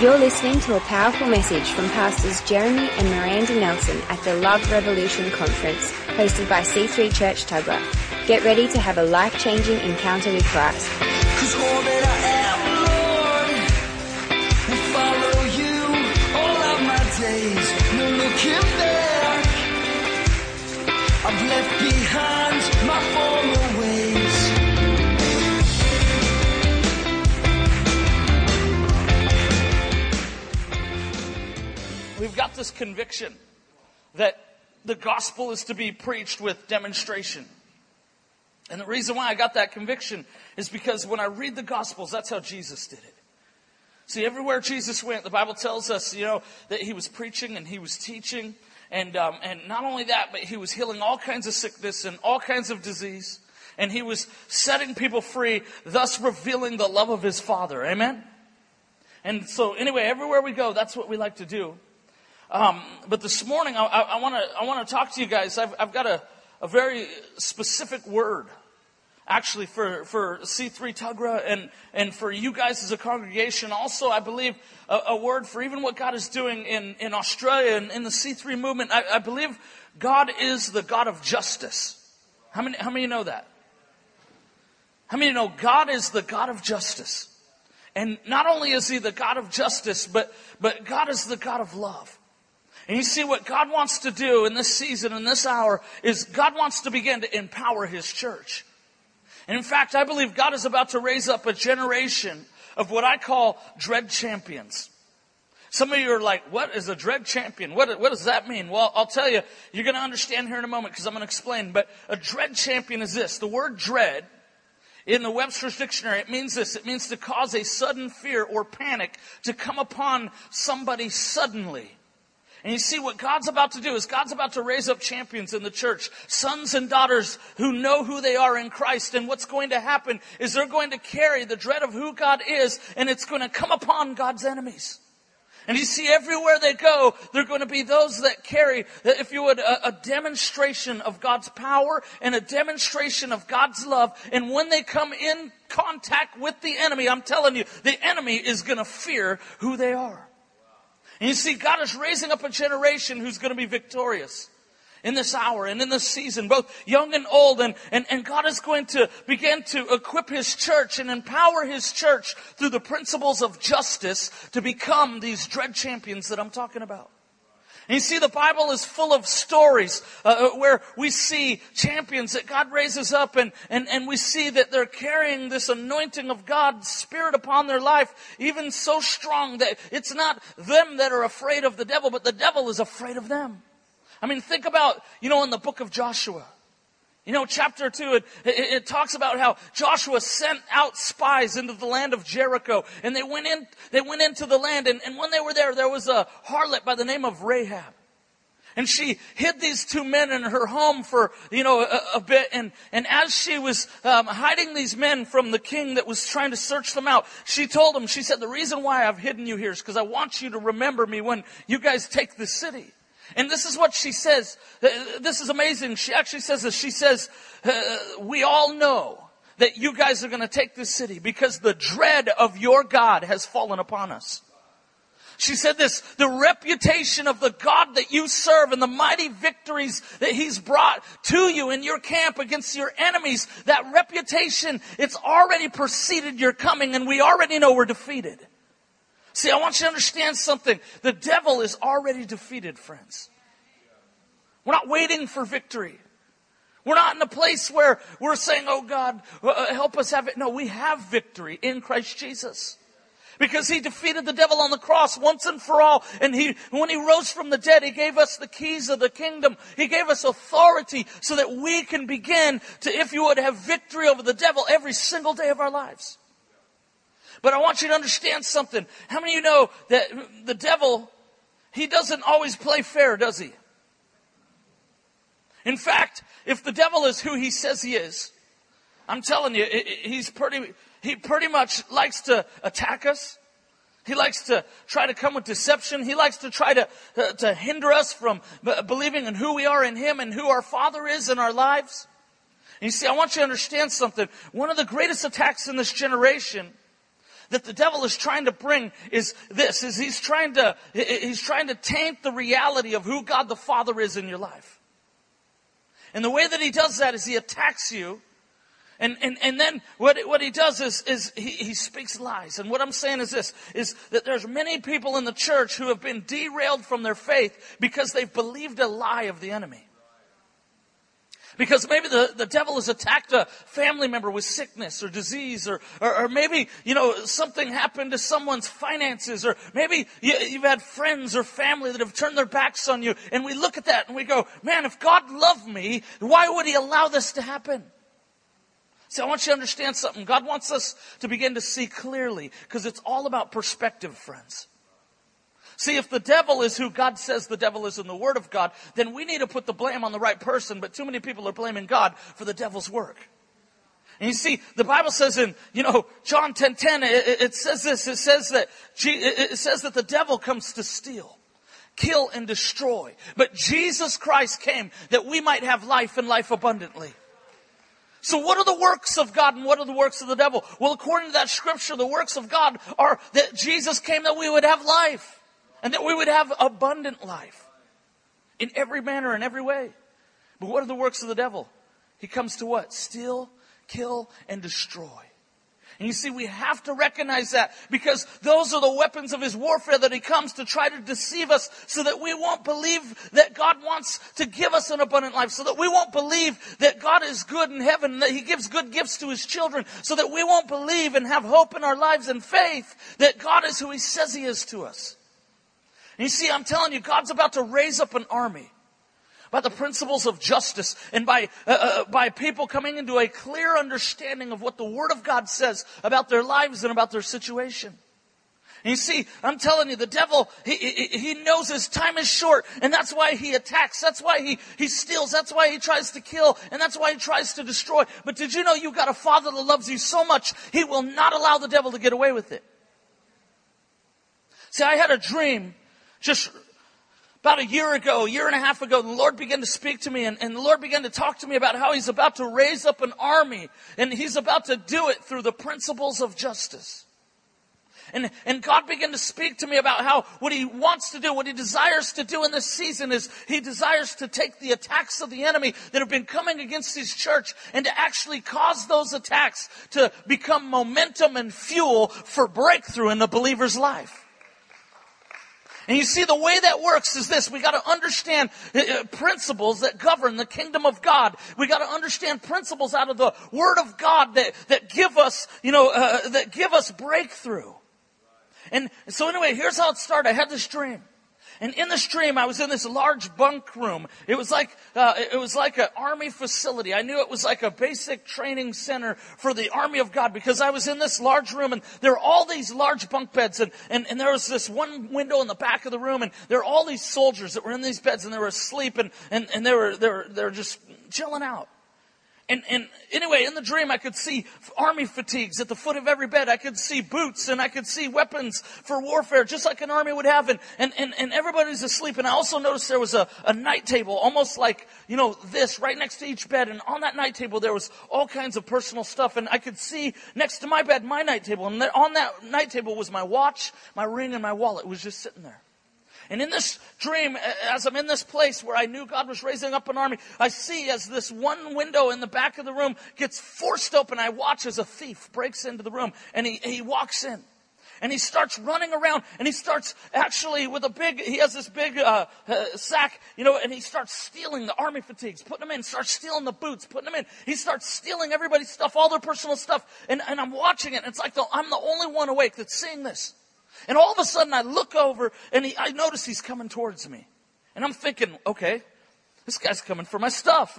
You're listening to a powerful message from Pastors Jerame and Miranda Nelson at the Love Revolution Conference, hosted by C3 Church Tuggerah. Get ready to have a life-changing encounter with Christ. Cause all that I This conviction that the gospel is to be preached with demonstration. And the reason why I got that conviction is because when I read the gospels, that's how Jesus did it. See, everywhere Jesus went, the Bible tells us, you know, that he was preaching and he was teaching. And, um, and not only that, but he was healing all kinds of sickness and all kinds of disease. And he was setting people free, thus revealing the love of his Father. Amen? And so, anyway, everywhere we go, that's what we like to do. Um, but this morning, I want to I want to talk to you guys. I've, I've got a, a very specific word, actually, for for C3 Tuggerah and and for you guys as a congregation. Also, I believe a, a word for even what God is doing in in Australia and in the C3 movement. I, I believe God is the God of justice. How many how many know that? How many know God is the God of justice? And not only is He the God of justice, but but God is the God of love. And you see what God wants to do in this season, in this hour, is God wants to begin to empower His church. And in fact, I believe God is about to raise up a generation of what I call dread champions. Some of you are like, what is a dread champion? What, what does that mean? Well, I'll tell you, you're going to understand here in a moment because I'm going to explain. But a dread champion is this. The word dread in the Webster's dictionary, it means this. It means to cause a sudden fear or panic to come upon somebody suddenly. And you see what God's about to do is God's about to raise up champions in the church, sons and daughters who know who they are in Christ. And what's going to happen is they're going to carry the dread of who God is and it's going to come upon God's enemies. And you see everywhere they go, they're going to be those that carry, if you would, a, a demonstration of God's power and a demonstration of God's love. And when they come in contact with the enemy, I'm telling you, the enemy is going to fear who they are. And you see, God is raising up a generation who's going to be victorious in this hour and in this season, both young and old. And, and, and God is going to begin to equip His church and empower His church through the principles of justice to become these dread champions that I'm talking about. And you see, the Bible is full of stories uh, uh, where we see champions that God raises up and, and, and we see that they're carrying this anointing of God's Spirit upon their life, even so strong that it's not them that are afraid of the devil, but the devil is afraid of them. I mean, think about, you know, in the book of Joshua. You know, chapter two, it, it, it, talks about how Joshua sent out spies into the land of Jericho, and they went in, they went into the land, and, and when they were there, there was a harlot by the name of Rahab. And she hid these two men in her home for, you know, a, a bit. And, and as she was um, hiding these men from the king that was trying to search them out, she told him, she said, the reason why I've hidden you here is because I want you to remember me when you guys take the city. And this is what she says. Uh, this is amazing. She actually says this. She says, uh, we all know that you guys are going to take this city because the dread of your God has fallen upon us. She said this, the reputation of the God that you serve and the mighty victories that He's brought to you in your camp against your enemies, that reputation, it's already preceded your coming and we already know we're defeated. See, I want you to understand something. The devil is already defeated, friends. We're not waiting for victory. We're not in a place where we're saying, oh God, uh, help us have it. No, we have victory in Christ Jesus. Because he defeated the devil on the cross once and for all. And he, when he rose from the dead, he gave us the keys of the kingdom. He gave us authority so that we can begin to, if you would, have victory over the devil every single day of our lives. But I want you to understand something. How many of you know that the devil, he doesn't always play fair, does he? In fact, if the devil is who he says he is, I'm telling you, he's pretty, he pretty much likes to attack us. He likes to try to come with deception. He likes to try to, uh, to hinder us from believing in who we are in Him and who our Father is in our lives. And you see, I want you to understand something. One of the greatest attacks in this generation that the devil is trying to bring is this, is he's trying to, he's trying to taint the reality of who God the Father is in your life. And the way that he does that is he attacks you and, and, and then what, what he does is, is he, he speaks lies. And what I'm saying is this, is that there's many people in the church who have been derailed from their faith because they've believed a lie of the enemy. Because maybe the, the devil has attacked a family member with sickness or disease or, or, or maybe, you know, something happened to someone's finances or maybe you, you've had friends or family that have turned their backs on you and we look at that and we go, man, if God loved me, why would he allow this to happen? See, I want you to understand something. God wants us to begin to see clearly because it's all about perspective, friends. See, if the devil is who God says the devil is in the Word of God, then we need to put the blame on the right person, but too many people are blaming God for the devil's work. And you see, the Bible says in, you know, John 10, 10, it, it says this, it says that, it says that the devil comes to steal, kill, and destroy. But Jesus Christ came that we might have life and life abundantly. So what are the works of God and what are the works of the devil? Well, according to that scripture, the works of God are that Jesus came that we would have life and that we would have abundant life in every manner, in every way. But what are the works of the devil? He comes to what? Steal, kill, and destroy. And you see, we have to recognize that because those are the weapons of his warfare that he comes to try to deceive us so that we won't believe that God wants to give us an abundant life, so that we won't believe that God is good in heaven, that he gives good gifts to his children, so that we won't believe and have hope in our lives and faith that God is who he says he is to us. And you see, I'm telling you, God's about to raise up an army by the principles of justice and by, uh, uh, by people coming into a clear understanding of what the Word of God says about their lives and about their situation. And you see, I'm telling you, the devil, he, he, he, knows his time is short, and that's why he attacks, that's why he, he steals, that's why he tries to kill, and that's why he tries to destroy. But did you know you've got a father that loves you so much, he will not allow the devil to get away with it. See, I had a dream just about a year ago, a year and a half ago, the Lord began to speak to me and, and, the Lord began to talk to me about how He's about to raise up an army and He's about to do it through the principles of justice. And, and God began to speak to me about how what He wants to do, what He desires to do in this season is He desires to take the attacks of the enemy that have been coming against His church and to actually cause those attacks to become momentum and fuel for breakthrough in the believer's life. And you see, the way that works is this. We gotta understand uh, uh, principles that govern the kingdom of God. We gotta understand principles out of the Word of God that, that give us, you know, uh, that give us breakthrough. And so anyway, here's how it started. I had this dream. And in the stream, I was in this large bunk room. It was like, uh, it was like an army facility. I knew it was like a basic training center for the army of God because I was in this large room and there were all these large bunk beds and, and, and there was this one window in the back of the room and there were all these soldiers that were in these beds and they were asleep and, and, and they were, they were, they were just chilling out. And, and anyway, in the dream, I could see army fatigues at the foot of every bed. I could see boots and I could see weapons for warfare, just like an army would have. And, and, and, and everybody's asleep. And I also noticed there was a, a night table, almost like, you know, this, right next to each bed. And on that night table, there was all kinds of personal stuff. And I could see next to my bed, my night table. And on that night table was my watch, my ring, and my wallet. It was just sitting there. And in this dream, as I'm in this place where I knew God was raising up an army, I see as this one window in the back of the room gets forced open, I watch as a thief breaks into the room and he, he walks in. And he starts running around and he starts actually with a big, he has this big uh, uh, sack, you know, and he starts stealing the army fatigues, putting them in, starts stealing the boots, putting them in. He starts stealing everybody's stuff, all their personal stuff. And, and I'm watching it and it's like the, I'm the only one awake that's seeing this. And all of a sudden I look over and he, I notice he's coming towards me. And I'm thinking, okay, this guy's coming for my stuff.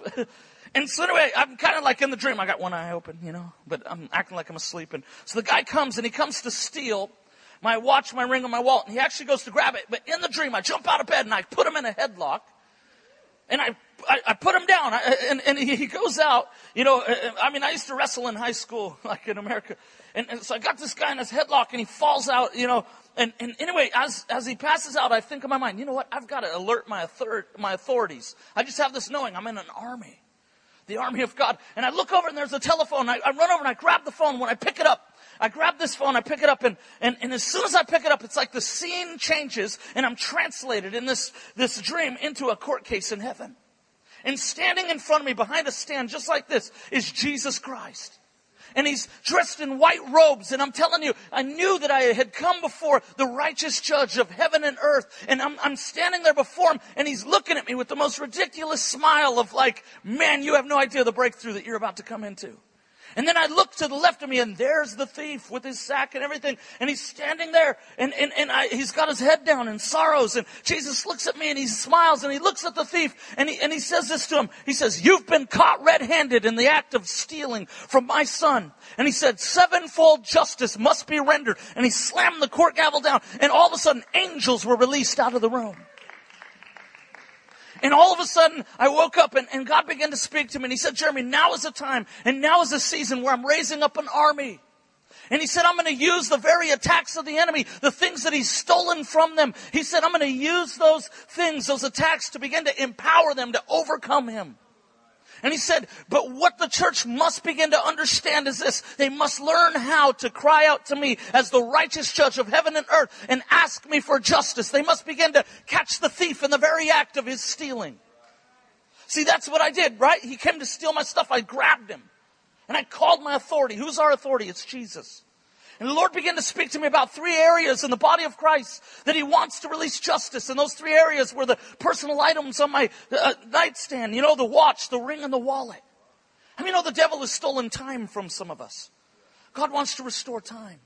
and so anyway, I'm kind of like in the dream. I got one eye open, you know, but I'm acting like I'm asleep. And so the guy comes and he comes to steal my watch, my ring, and my wallet. And he actually goes to grab it. But in the dream, I jump out of bed and I put him in a headlock. And I, I, I put him down. I, and, and he goes out. You know, uh, uh, I mean, I used to wrestle in high school, like in America. And, and so I got this guy in his headlock and he falls out, you know. And, and anyway, as, as he passes out, I think in my mind, you know what? I've got to alert my, author- my authorities. I just have this knowing I'm in an army. The army of God. And I look over and there's a telephone. I, I run over and I grab the phone. When I pick it up, I grab this phone, I pick it up, and, and, and as soon as I pick it up, it's like the scene changes and I'm translated in this, this dream into a court case in heaven. And standing in front of me behind a stand just like this is Jesus Christ and he's dressed in white robes. And I'm telling you, I knew that I had come before the righteous judge of heaven and earth. And I'm, I'm standing there before him and he's looking at me with the most ridiculous smile of like, man, you have no idea the breakthrough that you're about to come into. And then I look to the left of me and there's the thief with his sack and everything. And he's standing there and, and, and I, he's got his head down in sorrows. And Jesus looks at me and he smiles and he looks at the thief and he, and he says this to him. He says, you've been caught red-handed in the act of stealing from my son. And he said, sevenfold justice must be rendered. And he slammed the court gavel down and all of a sudden angels were released out of the room. And all of a sudden, I woke up and, and God began to speak to me. And He said, Jerame, now is the time and now is the season where I'm raising up an army. And he said, I'm going to use the very attacks of the enemy, the things that he's stolen from them. He said, I'm going to use those things, those attacks to begin to empower them to overcome him. And he said, but what the church must begin to understand is this. They must learn how to cry out to me as the righteous judge of heaven and earth and ask me for justice. They must begin to catch the thief in the very act of his stealing. See, that's what I did, right? He came to steal my stuff. I grabbed him and I called my authority. Who's our authority? It's Jesus. And the Lord began to speak to me about three areas in the body of Christ that He wants to release justice. And those three areas were the personal items on my uh, nightstand, you know, the watch, the ring, and the wallet. I mean, you know, the devil has stolen time from some of us. God wants to restore time.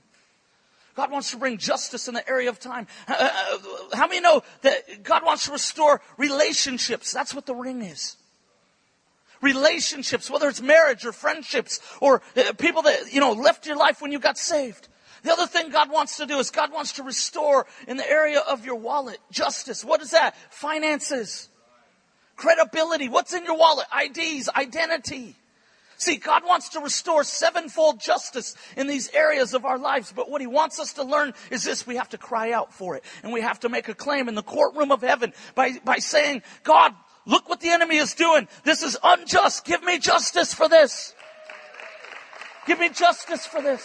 God wants to bring justice in the area of time. Uh, uh how many know that God wants to restore relationships? That's what the ring is relationships, whether it's marriage or friendships or uh, people that, you know, left your life when you got saved. The other thing God wants to do is God wants to restore in the area of your wallet justice. What is that? Finances, credibility. What's in your wallet? IDs, identity. See, God wants to restore sevenfold justice in these areas of our lives, but what He wants us to learn is this, we have to cry out for it. And we have to make a claim in the courtroom of heaven by, by saying, God, Look what the enemy is doing. This is unjust. Give me justice for this. Give me justice for this.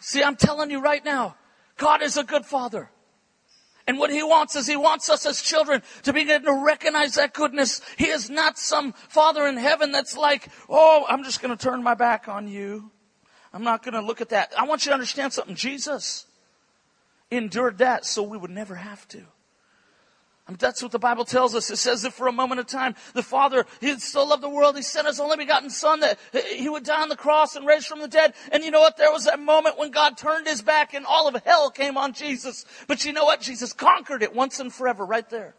See, I'm telling you right now, God is a good father. And what he wants is he wants us as children to begin to recognize that goodness. He is not some father in heaven that's like, oh, I'm just going to turn my back on you. I'm not going to look at that. I want you to understand something. Jesus endured that so we would never have to. I mean, that's what the Bible tells us. It says that for a moment of time, the Father, He still loved the world. He sent His only begotten Son that He would die on the cross and raise from the dead. And you know what? There was that moment when God turned His back and all of hell came on Jesus. But you know what? Jesus conquered it once and forever right there.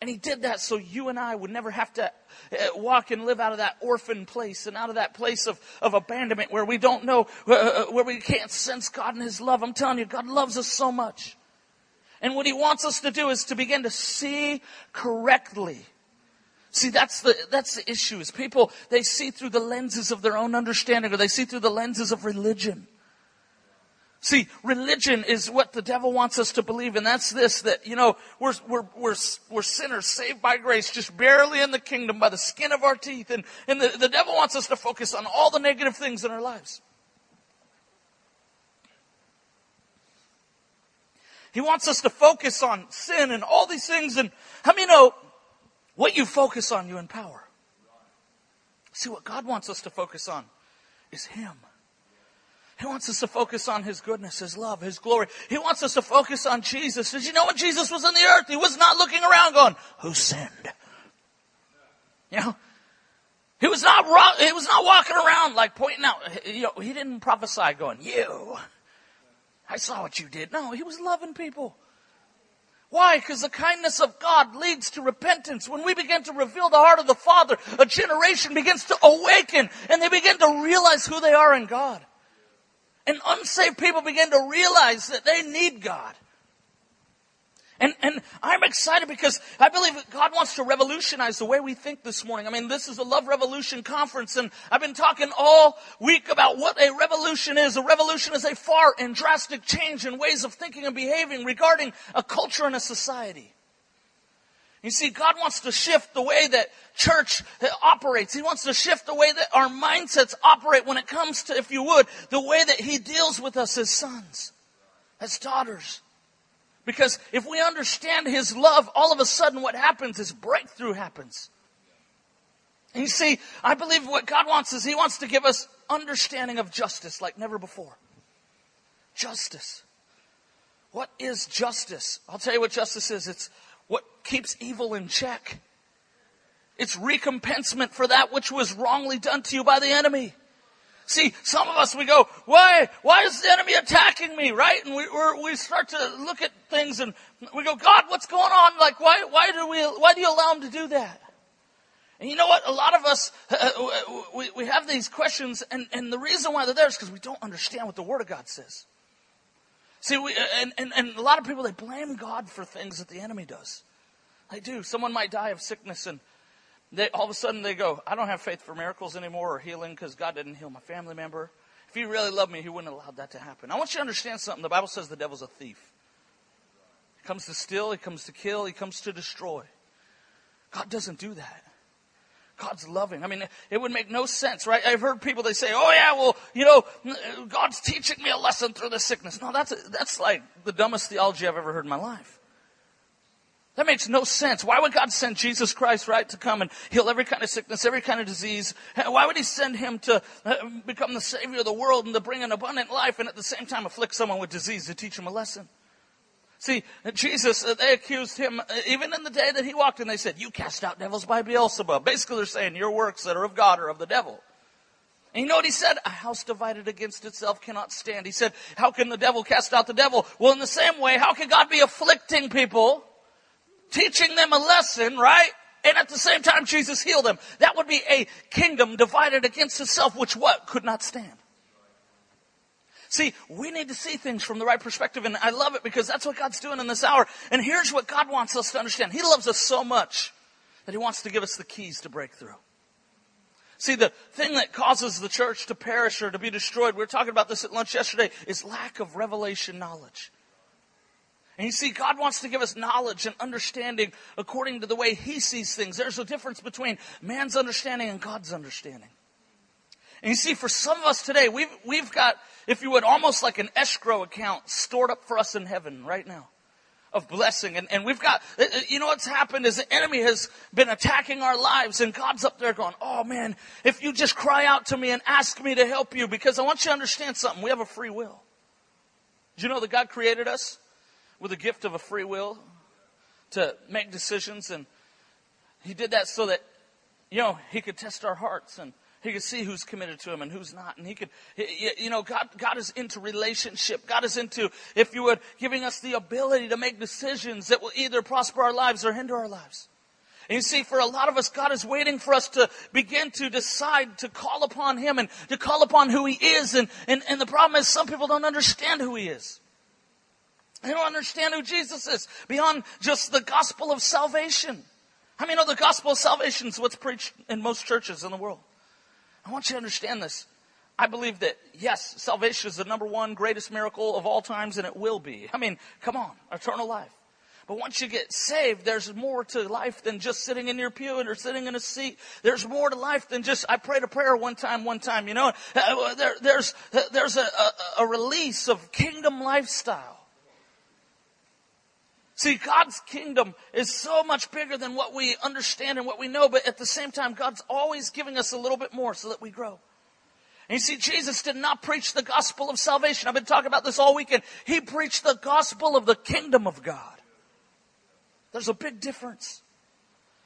And he did that so you and I would never have to uh, walk and live out of that orphan place and out of that place of, of abandonment where we don't know, uh, uh, where we can't sense God and His love. I'm telling you, God loves us so much. And what He wants us to do is to begin to see correctly. See, that's the, that's the issue is people, they see through the lenses of their own understanding or they see through the lenses of religion. See, religion is what the devil wants us to believe, and that's this, that, you know, we're, we're, we're, we're sinners saved by grace, just barely in the kingdom by the skin of our teeth, and, and the, the devil wants us to focus on all the negative things in our lives. He wants us to focus on sin and all these things, and how many know what you focus on, you empower? See, what God wants us to focus on is Him. He wants us to focus on His goodness, His love, His glory. He wants us to focus on Jesus. Did you know when Jesus was on the earth, He was not looking around going, who sinned? You know? He was not, he was not walking around like pointing out, you know, he didn't prophesy going, you, I saw what you did. No, he was loving people. Why? Because the kindness of God leads to repentance. When we begin to reveal the heart of the Father, a generation begins to awaken and they begin to realize who they are in God. And unsaved people begin to realize that they need God. And, and I'm excited because I believe God wants to revolutionize the way we think this morning. I mean, this is a Love Revolution conference and I've been talking all week about what a revolution is. A revolution is a far and drastic change in ways of thinking and behaving regarding a culture and a society. You see, God wants to shift the way that church operates. He wants to shift the way that our mindsets operate when it comes to, if you would, the way that He deals with us as sons, as daughters. Because if we understand His love, all of a sudden what happens is breakthrough happens. And you see, I believe what God wants is He wants to give us understanding of justice like never before. Justice. What is justice? I'll tell you what justice is. It's keeps evil in check. It's recompensement for that which was wrongly done to you by the enemy. See, some of us, we go, why, why is the enemy attacking me, right? And we, we start to look at things and we go, God, what's going on? Like, why, why do we, why do you allow him to do that? And you know what? A lot of us, uh, we, we have these questions and, and the reason why they're there is because we don't understand what the Word of God says. See, we, and, and, and a lot of people, they blame God for things that the enemy does. They do. Someone might die of sickness and they, all of a sudden they go, I don't have faith for miracles anymore or healing because God didn't heal my family member. If he really loved me, he wouldn't allowed that to happen. I want you to understand something. The Bible says the devil's a thief. He comes to steal, he comes to kill, he comes to destroy. God doesn't do that. God's loving. I mean, it would make no sense, right? I've heard people, they say, oh yeah, well, you know, God's teaching me a lesson through the sickness. No, that's, that's like the dumbest theology I've ever heard in my life. That makes no sense. Why would God send Jesus Christ, right, to come and heal every kind of sickness, every kind of disease? Why would He send Him to uh, become the Savior of the world and to bring an abundant life and at the same time afflict someone with disease to teach him a lesson? See, Jesus, uh, they accused him, uh, even in the day that he walked in, they said, you cast out devils by Beelzebub. Basically, they're saying your works that are of God are of the devil. And you know what he said? A house divided against itself cannot stand. He said, how can the devil cast out the devil? Well, in the same way, how can God be afflicting people, teaching them a lesson, right? And at the same time, Jesus healed them. That would be a kingdom divided against itself, which what? Could not stand. See, we need to see things from the right perspective, and I love it because that's what God's doing in this hour. And here's what God wants us to understand. He loves us so much that He wants to give us the keys to breakthrough. See, the thing that causes the church to perish or to be destroyed, we were talking about this at lunch yesterday, is lack of revelation knowledge. And you see, God wants to give us knowledge and understanding according to the way He sees things. There's a difference between man's understanding and God's understanding. And you see, for some of us today, we've, we've got, if you would, almost like an escrow account stored up for us in heaven right now of blessing. And, and we've got, uh, uh, you know what's happened is the enemy has been attacking our lives and God's up there going, oh man, if you just cry out to me and ask me to help you, because I want you to understand something. We have a free will. Do you know that God created us with a gift of a free will to make decisions and he did that so that, you know, he could test our hearts and he could see who's committed to him and who's not. And he could, you know, God, God is into relationship. God is into, if you would, giving us the ability to make decisions that will either prosper our lives or hinder our lives. And you see, for a lot of us, God is waiting for us to begin to decide to call upon Him and to call upon who He is. And, and, and the problem is some people don't understand who He is. They don't understand who Jesus is beyond just the gospel of salvation. I mean, know the gospel of salvation is what's preached in most churches in the world. I want you to understand this. I believe that, yes, salvation is the number one greatest miracle of all times, and it will be. I mean, come on, eternal life. But once you get saved, there's more to life than just sitting in your pew or sitting in a seat. There's more to life than just, I prayed a prayer one time, one time, you know. Uh, there, there's, there's a, a, a release of kingdom lifestyle. See, God's kingdom is so much bigger than what we understand and what we know, but at the same time, God's always giving us a little bit more so that we grow. And you see, Jesus did not preach the gospel of salvation. I've been talking about this all weekend. He preached the gospel of the kingdom of God. There's a big difference.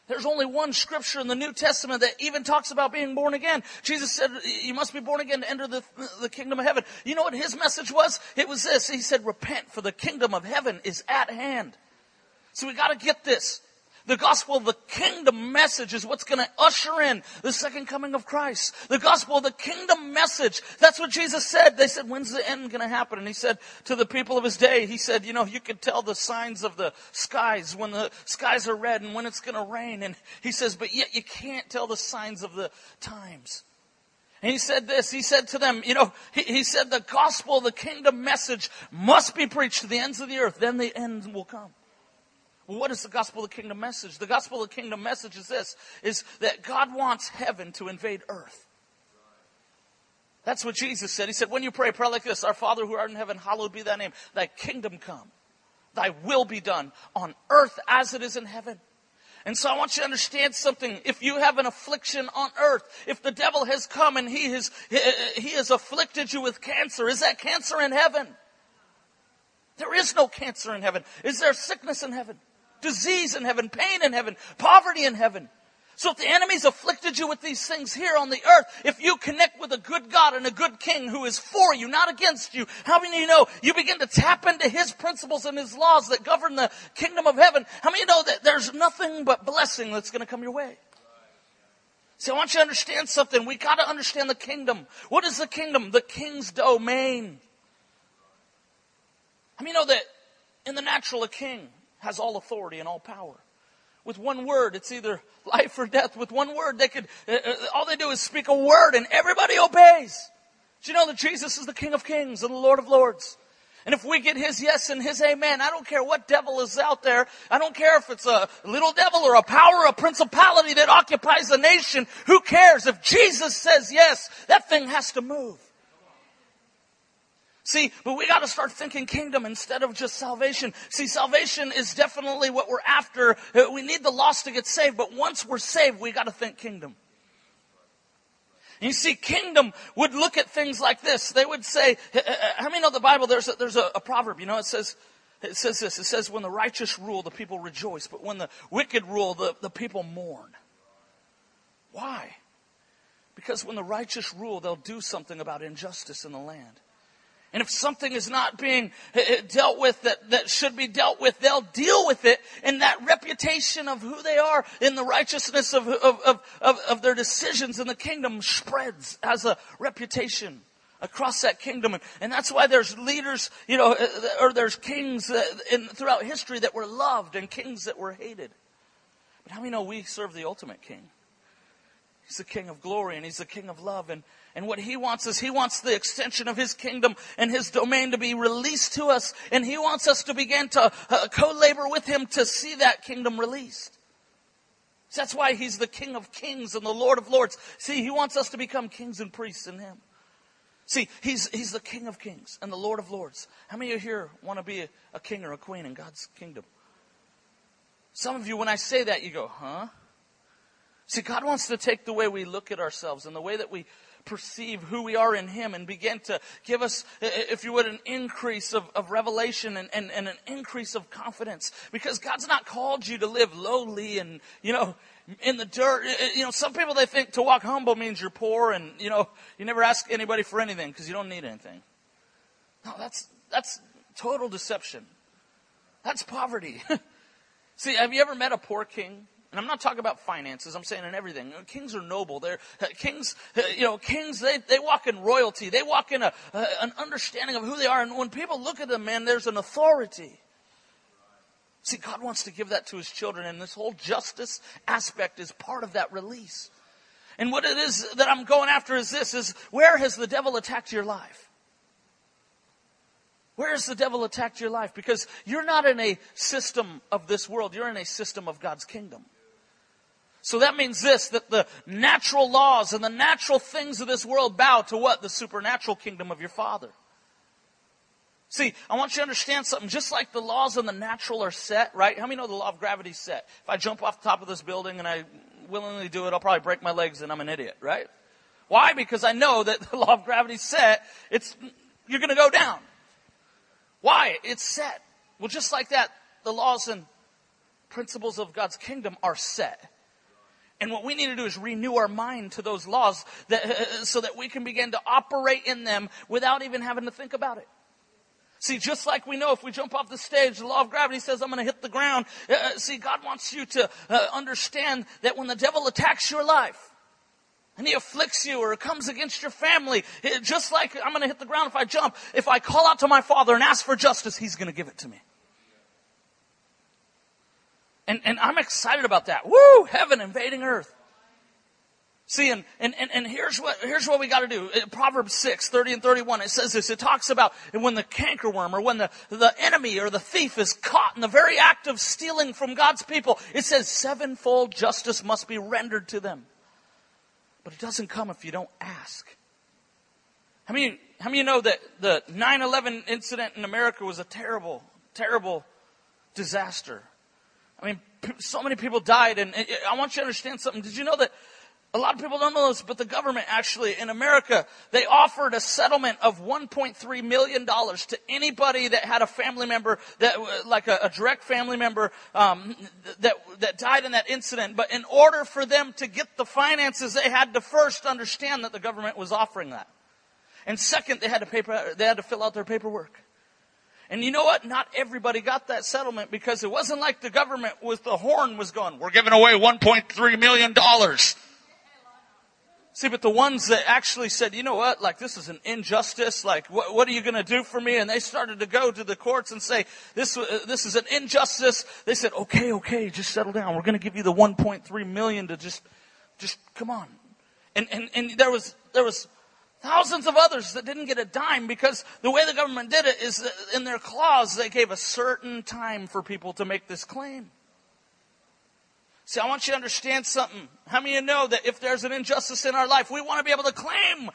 There's only one scripture in the New Testament that even talks about being born again. Jesus said, you must be born again to enter the, the kingdom of heaven. You know what his message was? It was this. He said, repent for the kingdom of heaven is at hand. So we gotta get this. The gospel of the kingdom message is what's going to usher in the second coming of Christ. The gospel of the kingdom message. That's what Jesus said. They said, when's the end going to happen? And he said to the people of his day, he said, you know, you could tell the signs of the skies when the skies are red and when it's going to rain. And he says, but yet you can't tell the signs of the times. And he said this, he said to them, you know, he, he said the gospel, the kingdom message must be preached to the ends of the earth, then the end will come. What is the gospel of the kingdom message? The gospel of the kingdom message is this, is that God wants heaven to invade earth. That's what Jesus said. He said, when you pray, pray like this, Our Father who art in heaven, hallowed be thy name. Thy kingdom come. Thy will be done on earth as it is in heaven. And so I want you to understand something. If you have an affliction on earth, if the devil has come and he has, he has afflicted you with cancer, is that cancer in heaven? There is no cancer in heaven. Is there sickness in heaven? Disease in heaven? Pain in heaven? Poverty in heaven? So if the enemy's afflicted you with these things here on the earth, if you connect with a good God and a good king who is for you, not against you, how many of you know you begin to tap into his principles and his laws that govern the kingdom of heaven? How many of you know that there's nothing but blessing that's going to come your way? See, I want you to understand something. We got to understand the kingdom. What is the kingdom? The king's domain. How many know that in the natural, a king has all authority and all power? with one word. It's either life or death. With one word, they could, uh, uh, all they do is speak a word and everybody obeys. Do you know that Jesus is the King of Kings and the Lord of Lords? And if we get his yes and his amen, I don't care what devil is out there. I don't care if it's a little devil or a power, a principality that occupies a nation. Who cares? If Jesus says yes, that thing has to move. See, but we got to start thinking kingdom instead of just salvation. See, salvation is definitely what we're after. Uh, we need the lost to get saved, but once we're saved, we got to think kingdom. You see, kingdom would look at things like this. They would say, how many know the Bible? There's a, there's a, a proverb, you know, it says, it says this. It says, when the righteous rule, the people rejoice, but when the wicked rule, the, the people mourn. Why? Because when the righteous rule, they'll do something about injustice in the land. And if something is not being eh, eh, dealt with that, that should be dealt with, they'll deal with it. And that reputation of who they are in the righteousness of, of, of, of, of their decisions in the kingdom spreads as a reputation across that kingdom. And, and that's why there's leaders, you know, eh, or there's kings in, throughout history that were loved and kings that were hated. But how many know we serve the ultimate king? He's the king of glory and he's the king of love. And, and what he wants is he wants the extension of his kingdom and his domain to be released to us. And he wants us to begin to uh, co-labor with him to see that kingdom released. So That's why he's the King of kings and the Lord of lords. See, he wants us to become kings and priests in him. See, he's, he's the King of kings and the Lord of lords. How many of you here want to be a, a king or a queen in God's kingdom? Some of you, when I say that, you go, huh? See, God wants to take the way we look at ourselves and the way that we perceive who we are in Him and begin to give us, if you would, an increase of, of revelation and, and, and an increase of confidence. Because God's not called you to live lowly and, you know, in the dirt. You know, some people they think to walk humble means you're poor and, you know, you never ask anybody for anything because you don't need anything. No, that's, that's total deception. That's poverty. See, have you ever met a poor king? And I'm not talking about finances. I'm saying in everything. Kings are noble. They're uh, kings. Uh, you know, kings. They they walk in royalty. They walk in a, a an understanding of who they are. And when people look at them, man, there's an authority. See, God wants to give that to His children, and this whole justice aspect is part of that release. And what it is that I'm going after is this: is where has the devil attacked your life? Where has the devil attacked your life? Because you're not in a system of this world. You're in a system of God's kingdom. So that means this, that the natural laws and the natural things of this world bow to what? The supernatural kingdom of your Father. See, I want you to understand something. Just like the laws of the natural are set, right? How many know the law of gravity is set? If I jump off the top of this building and I willingly do it, I'll probably break my legs and I'm an idiot, right? Why? Because I know that the law of gravity is set. It's, you're gonna go down. Why? It's set. Well, just like that, the laws and principles of God's kingdom are set. And what we need to do is renew our mind to those laws that, so that we can begin to operate in them without even having to think about it. See, just like we know if we jump off the stage, the law of gravity says I'm going to hit the ground. Uh, uh, see, God wants you to uh, understand that when the devil attacks your life, and he afflicts you or comes against your family, it, just like I'm going to hit the ground if I jump, if I call out to my father and ask for justice, he's going to give it to me. And, and I'm excited about that. Woo! Heaven invading earth. See, and, and, and, here's what, here's what we gotta do. Uh, Proverbs 6, 30 and 31, it says this. It talks about when the cankerworm or when the, the enemy or the thief is caught in the very act of stealing from God's people, it says sevenfold justice must be rendered to them. But it doesn't come if you don't ask. How many, how many know that the 9-11 incident in America was a terrible, terrible disaster? I mean, so many people died and I want you to understand something. Did you know that a lot of people don't know this, but the government actually in America, they offered a settlement of $1.3 million to anybody that had a family member that, like a, a direct family member, um, that, that died in that incident. But in order for them to get the finances, they had to first understand that the government was offering that. And second, they had to paper, they had to fill out their paperwork. And you know what? Not everybody got that settlement because it wasn't like the government with the horn was going, we're giving away $1.3 million. See, but the ones that actually said, you know what, like this is an injustice, like what, what are you going to do for me? And they started to go to the courts and say, this, uh, this is an injustice. They said, okay, okay, just settle down. We're going to give you the 1.3 million to just, just come on. And, and, and there was, there was thousands of others that didn't get a dime because the way the government did it is in their clause, they gave a certain time for people to make this claim. See, I want you to understand something. How many of you know that if there's an injustice in our life, we want to be able to claim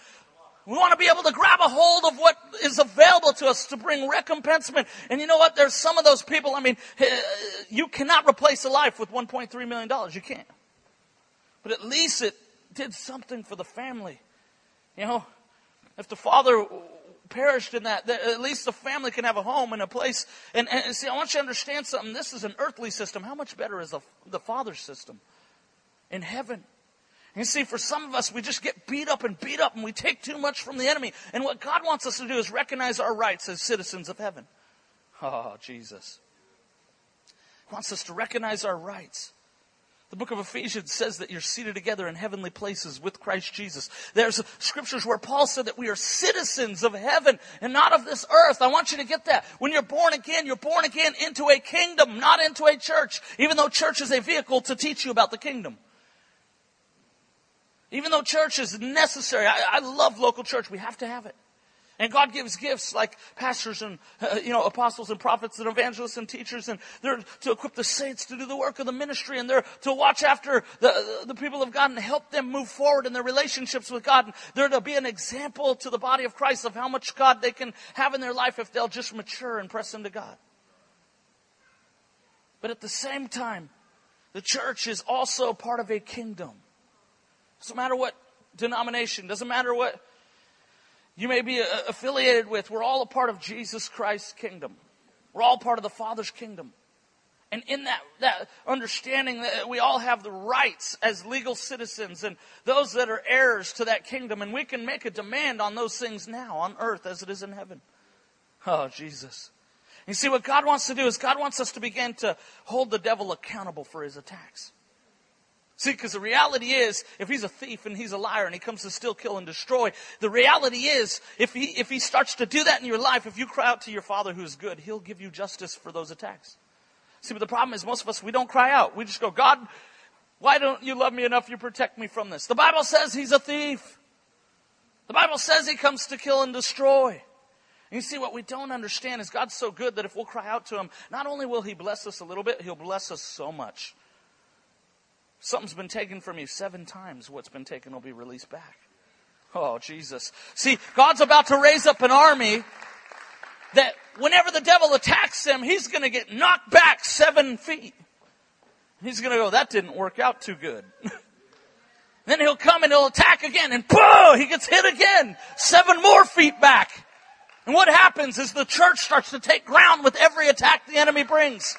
we want to be able to grab a hold of what is available to us to bring recompensement. And you know what? There's some of those people, I mean, eh, you cannot replace a life with $1.3 million. You can't. But at least it did something for the family. You know, if the father perished in that, at least the family can have a home and a place. And, and see, I want you to understand something. This is an earthly system. How much better is the, the Father's system in heaven? You see, for some of us, we just get beat up and beat up and we take too much from the enemy. And what God wants us to do is recognize our rights as citizens of heaven. Oh, Jesus. He wants us to recognize our rights. The book of Ephesians says that you're seated together in heavenly places with Christ Jesus. There's scriptures where Paul said that we are citizens of heaven and not of this earth. I want you to get that. When you're born again, you're born again into a kingdom, not into a church, even though church is a vehicle to teach you about the kingdom. Even though church is necessary, I, I love local church. We have to have it. And God gives gifts like pastors and, uh, you know, apostles and prophets and evangelists and teachers and they're to equip the saints to do the work of the ministry and they're to watch after the, the people of God and help them move forward in their relationships with God. And they're to be an example to the body of Christ of how much God they can have in their life if they'll just mature and press into God. But at the same time, the church is also part of a kingdom. Doesn't matter what denomination, doesn't matter what you may be uh, affiliated with. We're all a part of Jesus Christ's kingdom. We're all part of the Father's kingdom. And in that, that understanding that we all have the rights as legal citizens and those that are heirs to that kingdom, and we can make a demand on those things now on earth as it is in heaven. Oh, Jesus. You see, what God wants to do is God wants us to begin to hold the devil accountable for his attacks. See, because the reality is, if he's a thief and he's a liar and he comes to steal, kill, and destroy, the reality is, if he, if he starts to do that in your life, if you cry out to your Father who is good, he'll give you justice for those attacks. See, but the problem is most of us, we don't cry out. We just go, God, why don't you love me enough you protect me from this? The Bible says he's a thief. The Bible says he comes to kill and destroy. And you see, what we don't understand is God's so good that if we'll cry out to him, not only will he bless us a little bit, he'll bless us so much. Something's been taken from you seven times. What's been taken will be released back. Oh, Jesus. See, God's about to raise up an army that whenever the devil attacks them, he's going to get knocked back seven feet. He's going to go, that didn't work out too good. then he'll come and he'll attack again and boom, he gets hit again. Seven more feet back. And what happens is the church starts to take ground with every attack the enemy brings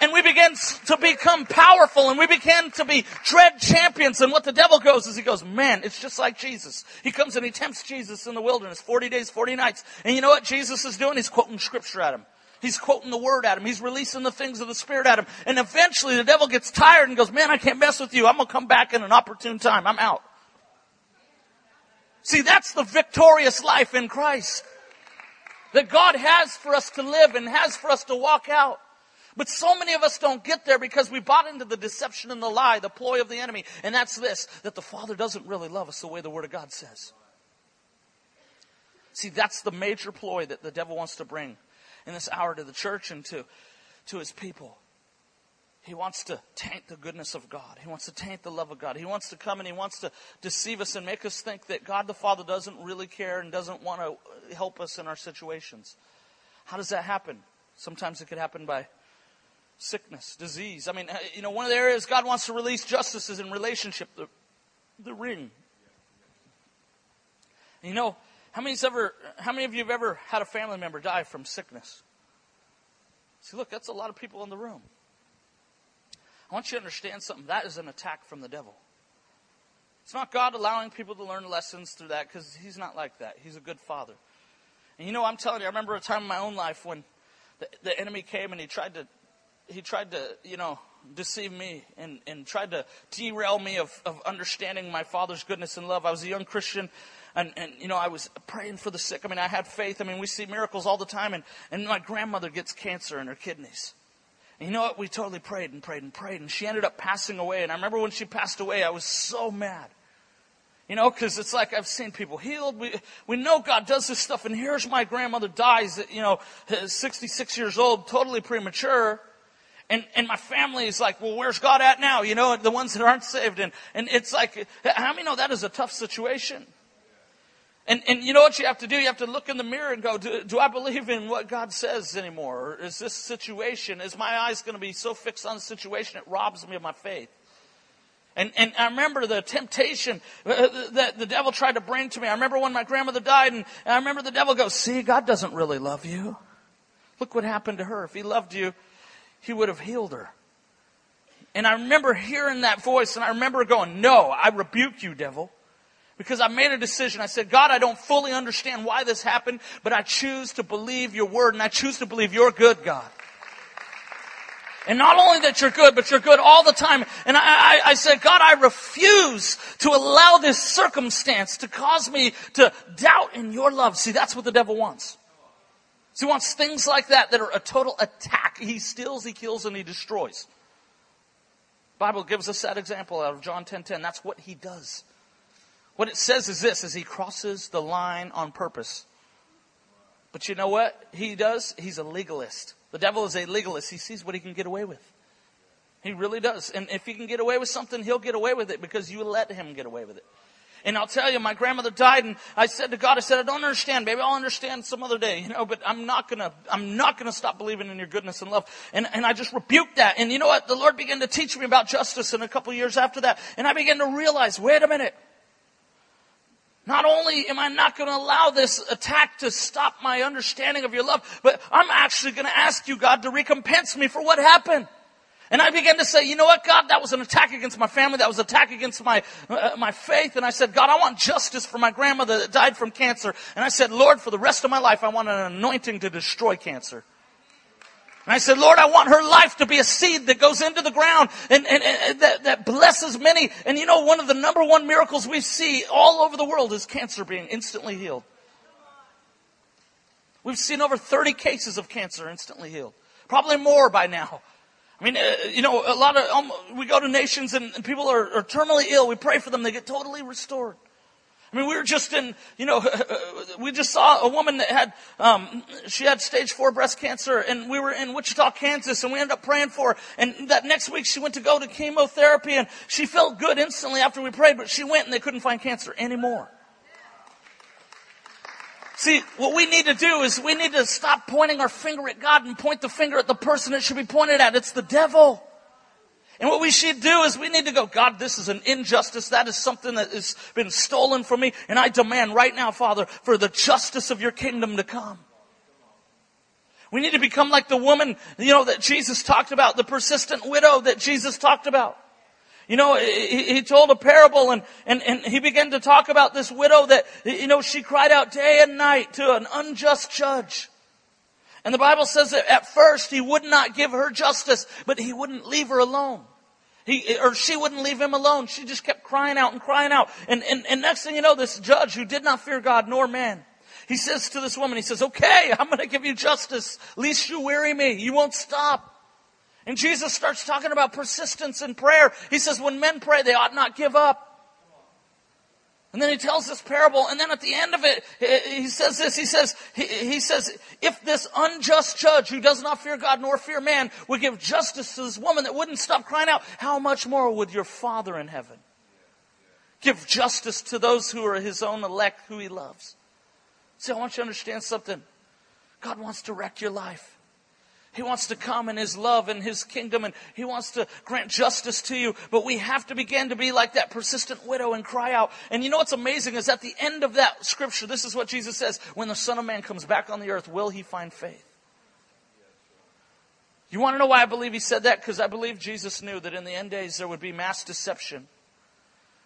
and we begin to become powerful and we begin to be dread champions. And what the devil goes is he goes, man, it's just like Jesus. He comes and he tempts Jesus in the wilderness, 40 days, 40 nights. And you know what Jesus is doing? He's quoting scripture at him. He's quoting the word at him. He's releasing the things of the spirit at him. And eventually the devil gets tired and goes, man, I can't mess with you. I'm going to come back in an opportune time. I'm out. See, that's the victorious life in Christ that God has for us to live and has for us to walk out. But so many of us don't get there because we bought into the deception and the lie, the ploy of the enemy. And that's this, that the Father doesn't really love us the way the Word of God says. See, that's the major ploy that the devil wants to bring in this hour to the church and to, to his people. He wants to taint the goodness of God. He wants to taint the love of God. He wants to come and he wants to deceive us and make us think that God the Father doesn't really care and doesn't want to help us in our situations. How does that happen? Sometimes it could happen by sickness, disease. I mean, uh, you know, one of the areas God wants to release justice is in relationship, the, the ring. And you know, how many's ever, how many of you have ever had a family member die from sickness? See, look, that's a lot of people in the room. I want you to understand something. That is an attack from the devil. It's not God allowing people to learn lessons through that because He's not like that. He's a good Father. And you know, I'm telling you, I remember a time in my own life when the, the enemy came and he tried to he tried to, you know, deceive me and, and tried to derail me of, of understanding my father's goodness and love. I was a young Christian and, and, you know, I was praying for the sick. I mean, I had faith. I mean, we see miracles all the time and, and my grandmother gets cancer in her kidneys. And you know what? We totally prayed and prayed and prayed and she ended up passing away. And I remember when she passed away, I was so mad. You know, because it's like I've seen people healed. We, we know God does this stuff. And here's my grandmother dies at, you know, 66 years old, totally premature. And, and my family is like, well, where's God at now? You know, the ones that aren't saved. And, and it's like, how many know that is a tough situation? And, and you know what you have to do? You have to look in the mirror and go, do, do I believe in what God says anymore? Or is this situation, is my eyes going to be so fixed on the situation it robs me of my faith? And, and I remember the temptation uh, uh, that the devil tried to bring to me. I remember when my grandmother died and I remember the devil goes, see, God doesn't really love you. Look what happened to her. If he loved you, he would have healed her. And I remember hearing that voice and I remember going, no, I rebuke you, devil. Because I made a decision. I said, God, I don't fully understand why this happened, but I choose to believe your word and I choose to believe you're good, God. And not only that you're good, but you're good all the time. And I, I, I, said, God, I refuse to allow this circumstance to cause me to doubt in your love. See, that's what the devil wants. So he wants things like that that are a total attack. He steals, he kills, and he destroys. Bible gives us that example out of John 10:10. 10, 10. That's what he does. What it says is this: is he crosses the line on purpose. But you know what he does? He's a legalist. The devil is a legalist. He sees what he can get away with. He really does. And if he can get away with something, he'll get away with it because you let him get away with it. And I'll tell you, my grandmother died and I said to God, I said, I don't understand, baby. I'll understand some other day, you know, but I'm not gonna, I'm not gonna stop believing in your goodness and love. And, and I just rebuked that. And you know what? The Lord began to teach me about justice in a couple years after that. And I began to realize, wait a minute. Not only am I not going to allow this attack to stop my understanding of your love, but I'm actually going to ask you, God, to recompense me for what happened. And I began to say, you know what, God, that was an attack against my family. That was an attack against my, uh, my faith. And I said, God, I want justice for my grandmother that died from cancer. And I said, Lord, for the rest of my life, I want an anointing to destroy cancer. And I said, Lord, I want her life to be a seed that goes into the ground and, and, and that, that blesses many. And you know, one of the number one miracles we see all over the world is cancer being instantly healed. We've seen over 30 cases of cancer instantly healed. Probably more by now. I mean, uh, you know, a lot of, um, we go to nations and, and people are, are terminally ill. We pray for them. They get totally restored. I mean, we were just in, you know, we just saw a woman that had, um, she had stage four breast cancer and we were in Wichita, Kansas and we ended up praying for her. And that next week she went to go to chemotherapy and she felt good instantly after we prayed, but she went and they couldn't find cancer anymore. See, what we need to do is we need to stop pointing our finger at God and point the finger at the person it should be pointed at. It's the devil. And what we should do is we need to go, God, this is an injustice. That is something that has been stolen from me. And I demand right now, Father, for the justice of your kingdom to come. We need to become like the woman, you know, that Jesus talked about, the persistent widow that Jesus talked about. You know, he, he told a parable and, and, and he began to talk about this widow that, you know, she cried out day and night to an unjust judge. And the Bible says that at first he would not give her justice, but he wouldn't leave her alone. He, or she wouldn't leave him alone. She just kept crying out and crying out. And, and, and next thing you know, this judge who did not fear God nor man, he says to this woman, he says, okay, I'm going to give you justice. Least you weary me. You won't stop. And Jesus starts talking about persistence in prayer. He says, when men pray, they ought not give up. And then he tells this parable, and then at the end of it, he says this, he says, he, he, says, if this unjust judge who does not fear God nor fear man would give justice to this woman that wouldn't stop crying out, how much more would your Father in heaven give justice to those who are his own elect, who he loves? See, I want you to understand something. God wants to wreck your life. He wants to come in His love and His kingdom and He wants to grant justice to you. But we have to begin to be like that persistent widow and cry out. And you know what's amazing is at the end of that scripture, this is what Jesus says, when the Son of Man comes back on the earth, will He find faith? You want to know why I believe He said that? Because I believe Jesus knew that in the end days there would be mass deception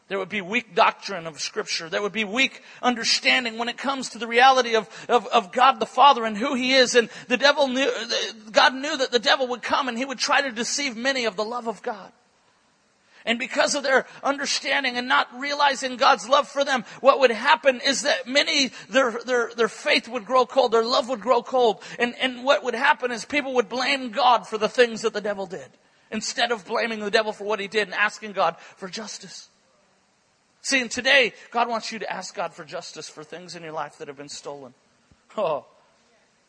there would be weak doctrine of Scripture. There would be weak understanding when it comes to the reality of, of, of, God the Father and who He is. And the devil knew, God knew that the devil would come and he would try to deceive many of the love of God. And because of their understanding and not realizing God's love for them, what would happen is that many, their, their, their faith would grow cold, their love would grow cold. And, and what would happen is people would blame God for the things that the devil did. Instead of blaming the devil for what he did and asking God for justice. See, and today, God wants you to ask God for justice for things in your life that have been stolen. Oh.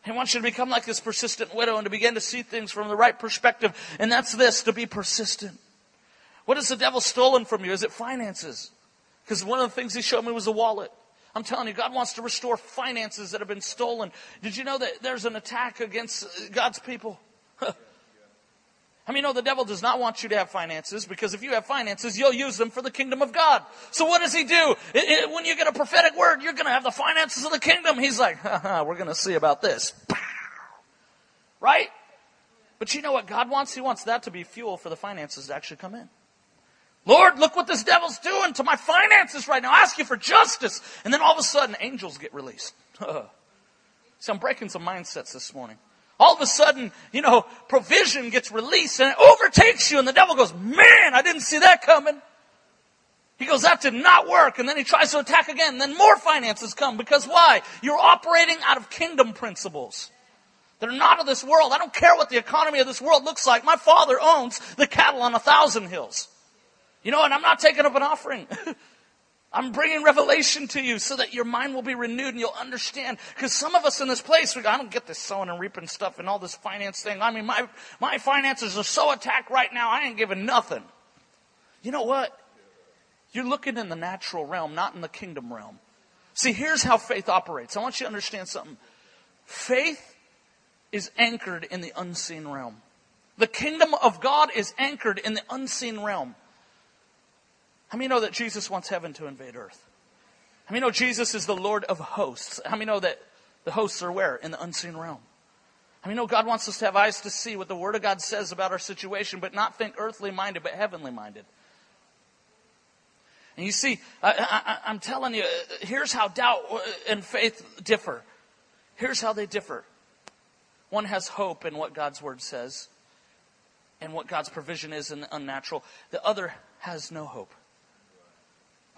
He wants you to become like this persistent widow and to begin to see things from the right perspective. And that's this, to be persistent. What has the devil stolen from you? Is it finances? Because one of the things he showed me was a wallet. I'm telling you, God wants to restore finances that have been stolen. Did you know that there's an attack against God's people? I mean, no, the devil does not want you to have finances because if you have finances, you'll use them for the kingdom of God. So what does he do? It, it, when you get a prophetic word, you're going to have the finances of the kingdom. He's like, we're going to see about this. Right? But you know what God wants? He wants that to be fuel for the finances to actually come in. Lord, look what this devil's doing to my finances right now. I ask you for justice. And then all of a sudden, angels get released. See, I'm breaking some mindsets this morning all of a sudden, you know, provision gets released and it overtakes you and the devil goes, man, I didn't see that coming. He goes, that did not work. And then he tries to attack again. And then more finances come because why? You're operating out of kingdom principles. They're not of this world. I don't care what the economy of this world looks like. My father owns the cattle on a thousand hills. You know, and I'm not taking up an offering. I'm bringing revelation to you so that your mind will be renewed and you'll understand. Because some of us in this place, we go, I don't get this sowing and reaping stuff and all this finance thing. I mean, my, my finances are so attacked right now, I ain't giving nothing. You know what? You're looking in the natural realm, not in the kingdom realm. See, here's how faith operates. I want you to understand something. Faith is anchored in the unseen realm. The kingdom of God is anchored in the unseen realm. How many know that Jesus wants heaven to invade earth? How many know Jesus is the Lord of hosts? How many know that the hosts are where? In the unseen realm. How many know God wants us to have eyes to see what the Word of God says about our situation, but not think earthly minded, but heavenly minded? And you see, I, am telling you, here's how doubt and faith differ. Here's how they differ. One has hope in what God's Word says and what God's provision is in the unnatural. The other has no hope.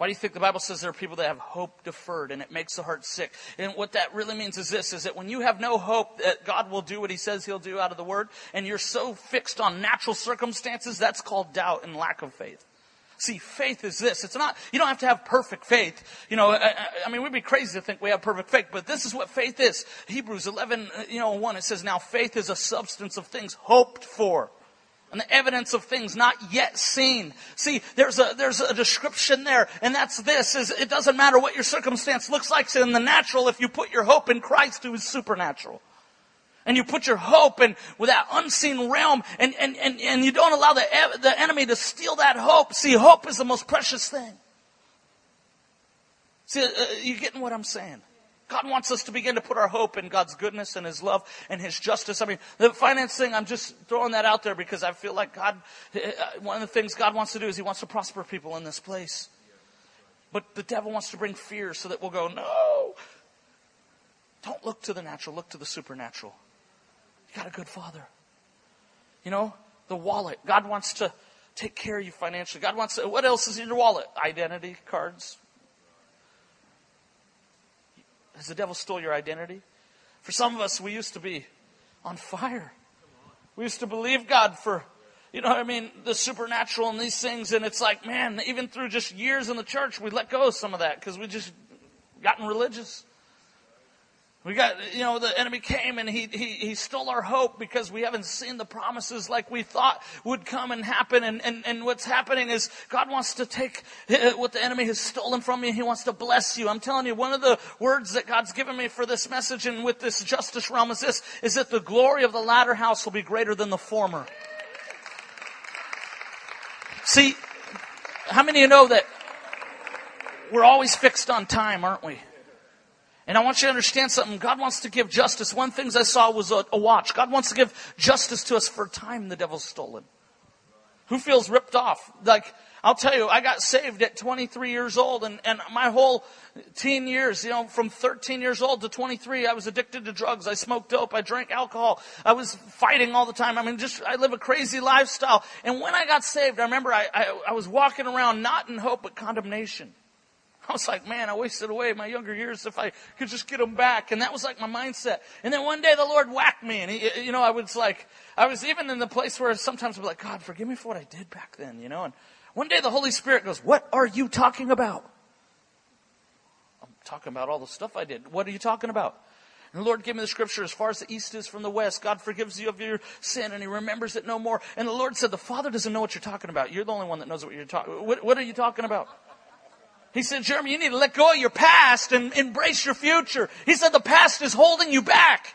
Why do you think the Bible says there are people that have hope deferred and it makes the heart sick? And what that really means is this, is that when you have no hope that God will do what he says he'll do out of the word and you're so fixed on natural circumstances, that's called doubt and lack of faith. See, faith is this. It's not, you don't have to have perfect faith. You know, I, I, mean, we'd be crazy to think we have perfect faith, but this is what faith is. Hebrews 11, uh, you know, 1, it says, now faith is a substance of things hoped for and the evidence of things not yet seen. See, there's a, there's a description there, and that's this, is it doesn't matter what your circumstance looks like in the natural if you put your hope in Christ who is supernatural. And you put your hope in with that unseen realm, and, and, and, and you don't allow the, the enemy to steal that hope. See, hope is the most precious thing. See, uh, you getting what I'm saying? God wants us to begin to put our hope in God's goodness and His love and His justice. I mean, the finance thing, I'm just throwing that out there because I feel like God, uh, one of the things God wants to do is He wants to prosper people in this place. But the devil wants to bring fear so that we'll go, no. Don't look to the natural, look to the supernatural. You got a good father. You know, the wallet. God wants to take care of you financially. God wants to, what else is in your wallet? Identity cards, has the devil stole your identity? For some of us, we used to be on fire. We used to believe God for, you know what I mean, the supernatural and these things. And it's like, man, even through just years in the church, we let go of some of that because we just gotten religious. We got, you know, the enemy came and he, he, he stole our hope because we haven't seen the promises like we thought would come and happen. And, and, and what's happening is God wants to take uh, what the enemy has stolen from you. He wants to bless you. I'm telling you, one of the words that God's given me for this message and with this justice realm is this, is that the glory of the latter house will be greater than the former. See, how many of you know that we're always fixed on time, aren't we? And I want you to understand something. God wants to give justice. One things I saw was a, a, watch. God wants to give justice to us for time the devil's stolen. Who feels ripped off? Like, I'll tell you, I got saved at 23 years old and, and my whole teen years, you know, from 13 years old to 23, I was addicted to drugs. I smoked dope. I drank alcohol. I was fighting all the time. I mean, just, I live a crazy lifestyle. And when I got saved, I remember I, I, I was walking around not in hope, but condemnation. I was like, man, I wasted away my younger years if I could just get them back. And that was like my mindset. And then one day the Lord whacked me and he, you know, I was like, I was even in the place where sometimes I'd be like, God, forgive me for what I did back then, you know, and one day the Holy Spirit goes, what are you talking about? I'm talking about all the stuff I did. What are you talking about? And the Lord gave me the scripture, as far as the east is from the west, God forgives you of your sin and He remembers it no more. And the Lord said, the Father doesn't know what you're talking about. You're the only one that knows what you're talking what, what are you talking about? He said, Jerame, you need to let go of your past and embrace your future. He said the past is holding you back.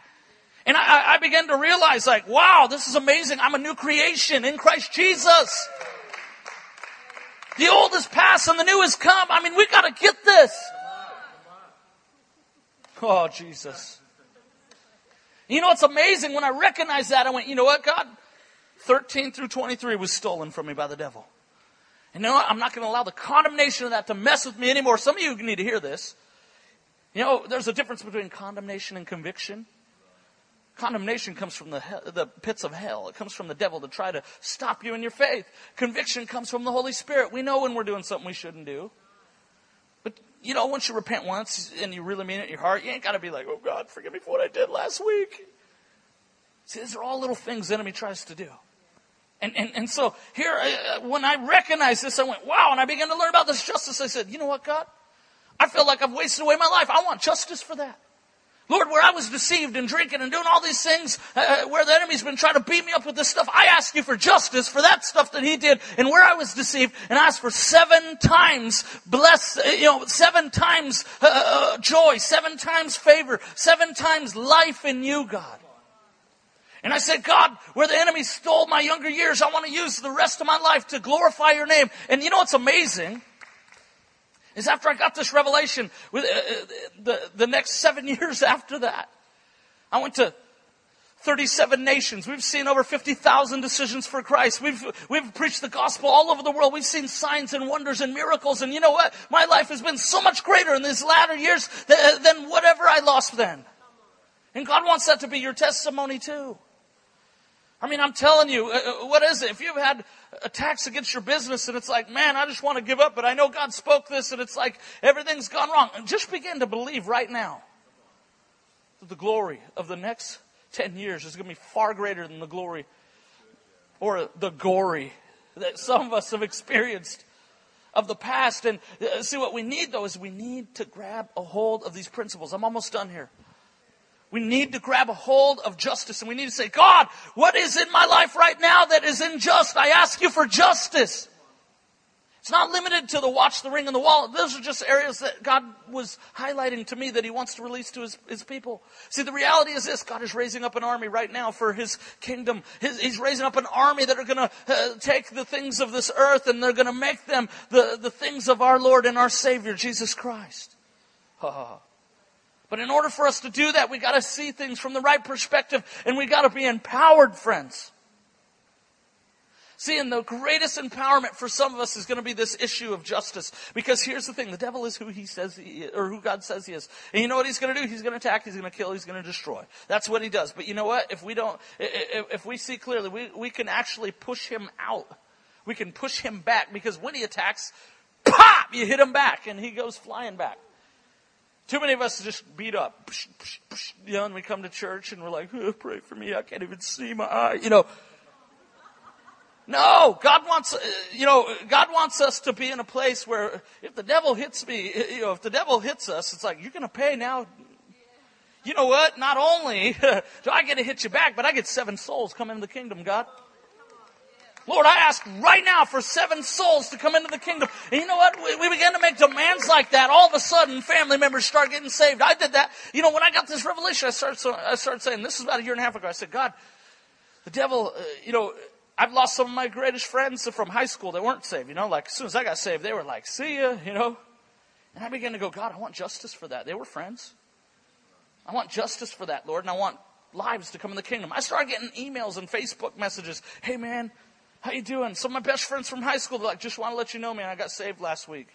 And I, I began to realize like, wow, this is amazing. I'm a new creation in Christ Jesus. The old is past and the new has come. I mean, we gotta get this. Oh, Jesus. You know, it's amazing when I recognized that, I went, you know what, God? 13 through 23 was stolen from me by the devil. And you know what? I'm not going to allow the condemnation of that to mess with me anymore. Some of you need to hear this. You know, there's a difference between condemnation and conviction. Condemnation comes from the, hell, the pits of hell. It comes from the devil to try to stop you in your faith. Conviction comes from the Holy Spirit. We know when we're doing something we shouldn't do. But, you know, once you repent once and you really mean it in your heart, you ain't got to be like, oh God, forgive me for what I did last week. See, these are all little things the enemy tries to do. And, and, and so here, uh, when I recognized this, I went, wow, and I began to learn about this justice. I said, you know what, God? I feel like I've wasted away my life. I want justice for that. Lord, where I was deceived and drinking and doing all these things, uh, uh, where the enemy's been trying to beat me up with this stuff, I ask you for justice for that stuff that he did and where I was deceived and ask for seven times bless, uh, you know, seven times uh, uh, joy, seven times favor, seven times life in you, God. And I said, God, where the enemy stole my younger years, I want to use the rest of my life to glorify your name. And you know what's amazing? Is after I got this revelation, with uh, uh the, the next seven years after that, I went to 37 nations. We've seen over 50,000 decisions for Christ. We've, we've preached the gospel all over the world. We've seen signs and wonders and miracles. And you know what? My life has been so much greater in these latter years than, than whatever I lost then. And God wants that to be your testimony too. I mean, I'm telling you, uh, uh, what is it? If you've had attacks against your business and it's like, man, I just want to give up, but I know God spoke this and it's like everything's gone wrong. just begin to believe right now that the glory of the next 10 years is going to be far greater than the glory or the gory that some of us have experienced of the past. And uh, see, what we need though is we need to grab a hold of these principles. I'm almost done here. We need to grab a hold of justice and we need to say, God, what is in my life right now that is unjust? I ask you for justice. It's not limited to the watch, the ring, and the wall. Those are just areas that God was highlighting to me that He wants to release to His, his people. See, the reality is this. God is raising up an army right now for His kingdom. His, he's raising up an army that are gonna uh, take the things of this earth and they're gonna make them the, the things of our Lord and our Savior, Jesus Christ. But in order for us to do that, we gotta see things from the right perspective and we gotta be empowered, friends. See, and the greatest empowerment for some of us is going to be this issue of justice. Because here's the thing, the devil is who he says he is, or who God says he is. And you know what he's going to do? He's going to attack, he's going to kill, he's going to destroy. That's what he does. But you know what? If we don't, if we see clearly, we, we can actually push him out. We can push him back because when he attacks, pop, you hit him back and he goes flying back. Too many of us just beat up. You know, and we come to church and we're like, oh, pray for me. I can't even see my eye. You know. No, God wants, uh, you know, God wants us to be in a place where if the devil hits me, you know, if the devil hits us, it's like, you're going to pay now. You know what? Not only do I get to hit you back, but I get seven souls come into the kingdom, God. Lord, I ask right now for seven souls to come into the kingdom. And you know what? We, we began to make demands like that. All of a sudden, family members start getting saved. I did that. You know, when I got this revelation, I started, so, I started saying, this is about a year and a half ago. I said, God, the devil, uh, you know, I've lost some of my greatest friends from high school that weren't saved. You know, like as soon as I got saved, they were like, see ya, you know. And I began to go, God, I want justice for that. They were friends. I want justice for that, Lord, and I want lives to come in the kingdom. I started getting emails and Facebook messages. Hey man, how you doing? Some of my best friends from high school, like, just want to let you know, man, I got saved last week.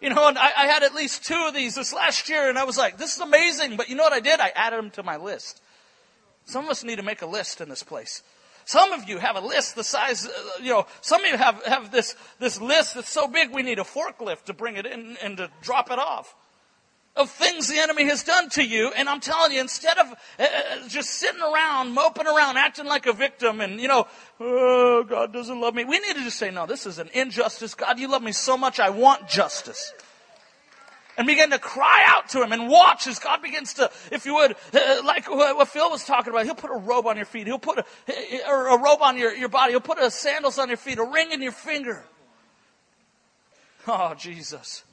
You know, and I, I, had at least two of these this last year, and I was like, this is amazing. But you know what I did? I added them to my list. Some of us need to make a list in this place. Some of you have a list the size, uh, you know, some of you have, have this, this list that's so big we need a forklift to bring it in and to drop it off of things the enemy has done to you. And I'm telling you, instead of uh, uh, just sitting around, moping around, acting like a victim and, you know, oh, God doesn't love me. We need to just say, no, this is an injustice. God, you love me so much. I want justice. And begin to cry out to him and watch as God begins to, if you would, uh, like what Phil was talking about, he'll put a robe on your feet. He'll put a, or a robe on your, your body. He'll put a sandals on your feet, a ring in your finger. Oh, Jesus.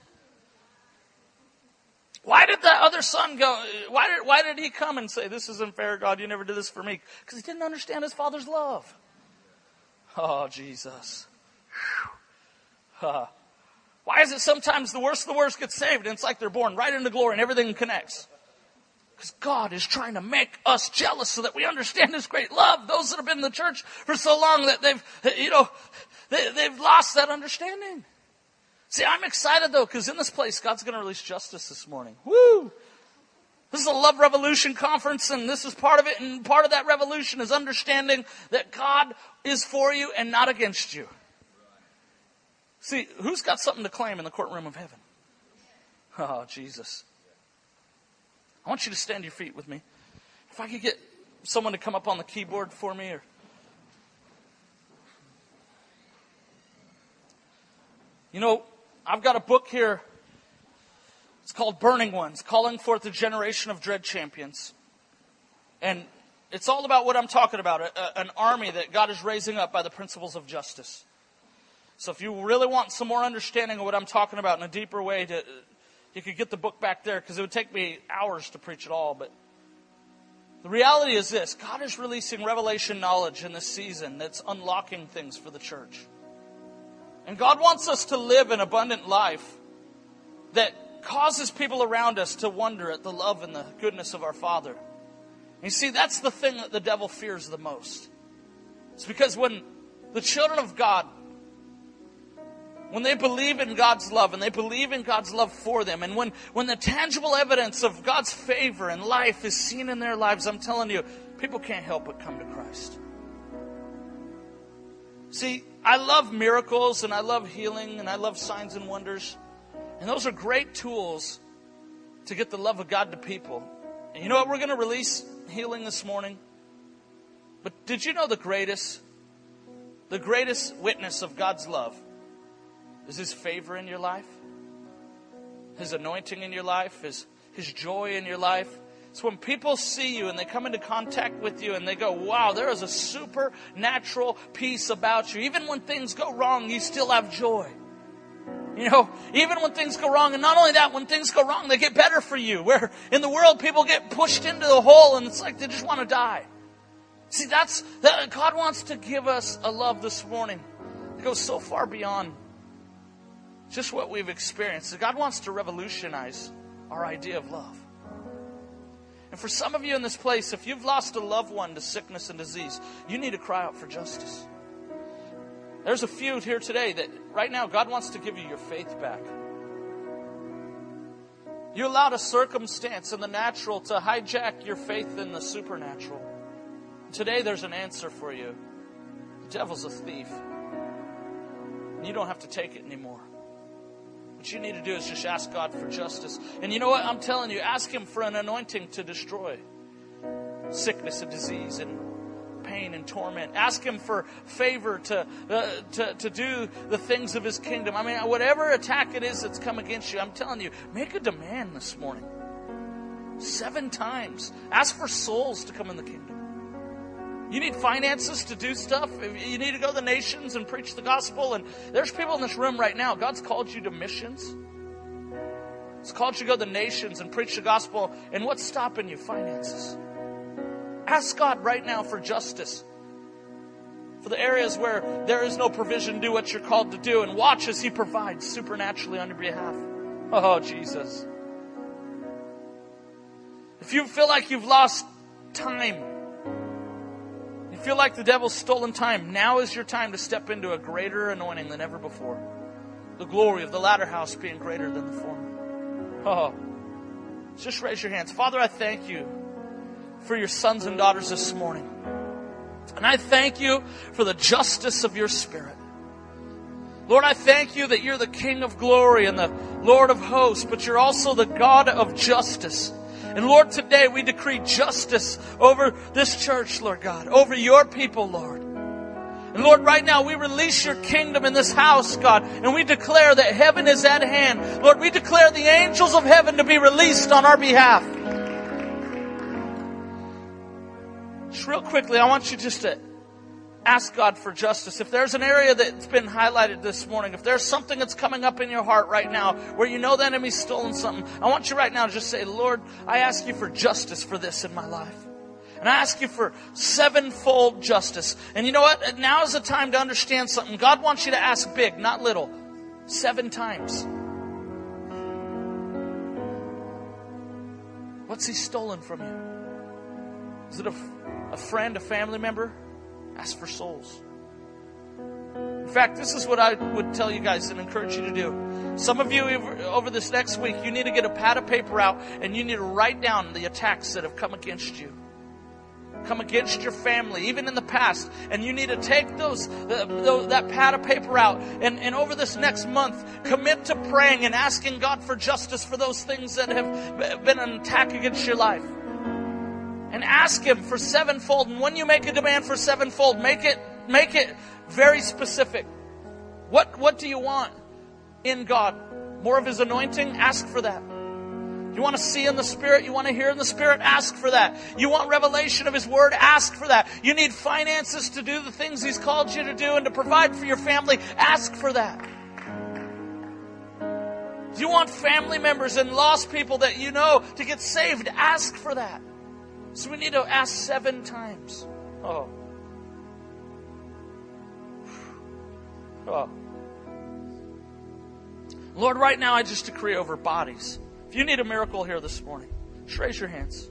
Why did the other son go? Why did, why did he come and say, This isn't fair, God, you never did this for me? Because he didn't understand his father's love. Oh, Jesus. Uh, why is it sometimes the worst of the worst get saved and it's like they're born right into glory and everything connects? Because God is trying to make us jealous so that we understand His great love. Those that have been in the church for so long that they've, you know, they, they've lost that understanding. See, I'm excited though, because in this place, God's going to release justice this morning. Woo! This is a Love Revolution conference, and this is part of it. And part of that revolution is understanding that God is for you and not against you. See, who's got something to claim in the courtroom of heaven? Oh, Jesus. I want you to stand your feet with me. If I could get someone to come up on the keyboard for me or You know, I've got a book here. It's called Burning Ones, Calling Forth a Generation of Dread Champions. And it's all about what I'm talking about a, an army that God is raising up by the principles of justice. So if you really want some more understanding of what I'm talking about in a deeper way, to, you could get the book back there because it would take me hours to preach it all. But the reality is this God is releasing revelation knowledge in this season that's unlocking things for the church. And God wants us to live an abundant life that causes people around us to wonder at the love and the goodness of our Father. You see, that's the thing that the devil fears the most. It's because when the children of God, when they believe in God's love and they believe in God's love for them, and when, when the tangible evidence of God's favor and life is seen in their lives, I'm telling you, people can't help but come to Christ. See, I love miracles and I love healing and I love signs and wonders. And those are great tools to get the love of God to people. And you know what? We're going to release healing this morning. But did you know the greatest, the greatest witness of God's love is His favor in your life? His anointing in your life? His, His joy in your life? It's when people see you and they come into contact with you and they go, wow, there is a supernatural peace about you. Even when things go wrong, you still have joy. You know, even when things go wrong, and not only that, when things go wrong, they get better for you. Where in the world, people get pushed into the hole and it's like they just want to die. See, that's, that, God wants to give us a love this morning that goes so far beyond just what we've experienced. God wants to revolutionize our idea of love. And for some of you in this place, if you've lost a loved one to sickness and disease, you need to cry out for justice. There's a few here today that right now God wants to give you your faith back. You allowed a circumstance in the natural to hijack your faith in the supernatural. Today there's an answer for you. The devil's a thief. You don't have to take it anymore. What you need to do is just ask God for justice. And you know what? I'm telling you, ask Him for an anointing to destroy sickness and disease and pain and torment. Ask Him for favor to, uh, to, to do the things of His kingdom. I mean, whatever attack it is that's come against you, I'm telling you, make a demand this morning. Seven times. Ask for souls to come in the kingdom. You need finances to do stuff. You need to go to the nations and preach the gospel. And there's people in this room right now. God's called you to missions. He's called you to go to the nations and preach the gospel. And what's stopping you? Finances. Ask God right now for justice. For the areas where there is no provision, do what you're called to do and watch as He provides supernaturally on your behalf. Oh, Jesus. If you feel like you've lost time, feel like the devil's stolen time, now is your time to step into a greater anointing than ever before. The glory of the latter house being greater than the former. Oh, just raise your hands. Father, I thank you for your sons and daughters this morning. And I thank you for the justice of your spirit. Lord, I thank you that you're the King of glory and the Lord of hosts, but you're also the God of justice. And Lord, today we decree justice over this church, Lord God, over your people, Lord. And Lord, right now we release your kingdom in this house, God, and we declare that heaven is at hand. Lord, we declare the angels of heaven to be released on our behalf. Just real quickly, I want you just to ask God for justice. If there's an area that's been highlighted this morning, if there's something that's coming up in your heart right now where you know the enemy's stolen something, I want you right now to just say, Lord, I ask you for justice for this in my life. And I ask you for sevenfold justice. And you know what? Now is the time to understand something. God wants you to ask big, not little. Seven times. What's he stolen from you? Is it a, a friend, a family member? Ask for souls. In fact, this is what I would tell you guys and encourage you to do. Some of you over this next week, you need to get a pad of paper out and you need to write down the attacks that have come against you. Come against your family, even in the past. And you need to take those, that pad of paper out and, and over this next month, commit to praying and asking God for justice for those things that have been an attack against your life and ask him for sevenfold. And when you make a demand for sevenfold, make it make it very specific. What what do you want in God? More of his anointing? Ask for that. You want to see in the Spirit? You want to hear in the Spirit? Ask for that. You want revelation of His Word? Ask for that. You need finances to do the things He's called you to do and to provide for your family? Ask for that. Do you want family members and lost people that you know to get saved? Ask for that. So we need to ask seven times. Oh. Oh. Lord, right now I just decree over bodies. If you need a miracle here this morning, just raise your hands.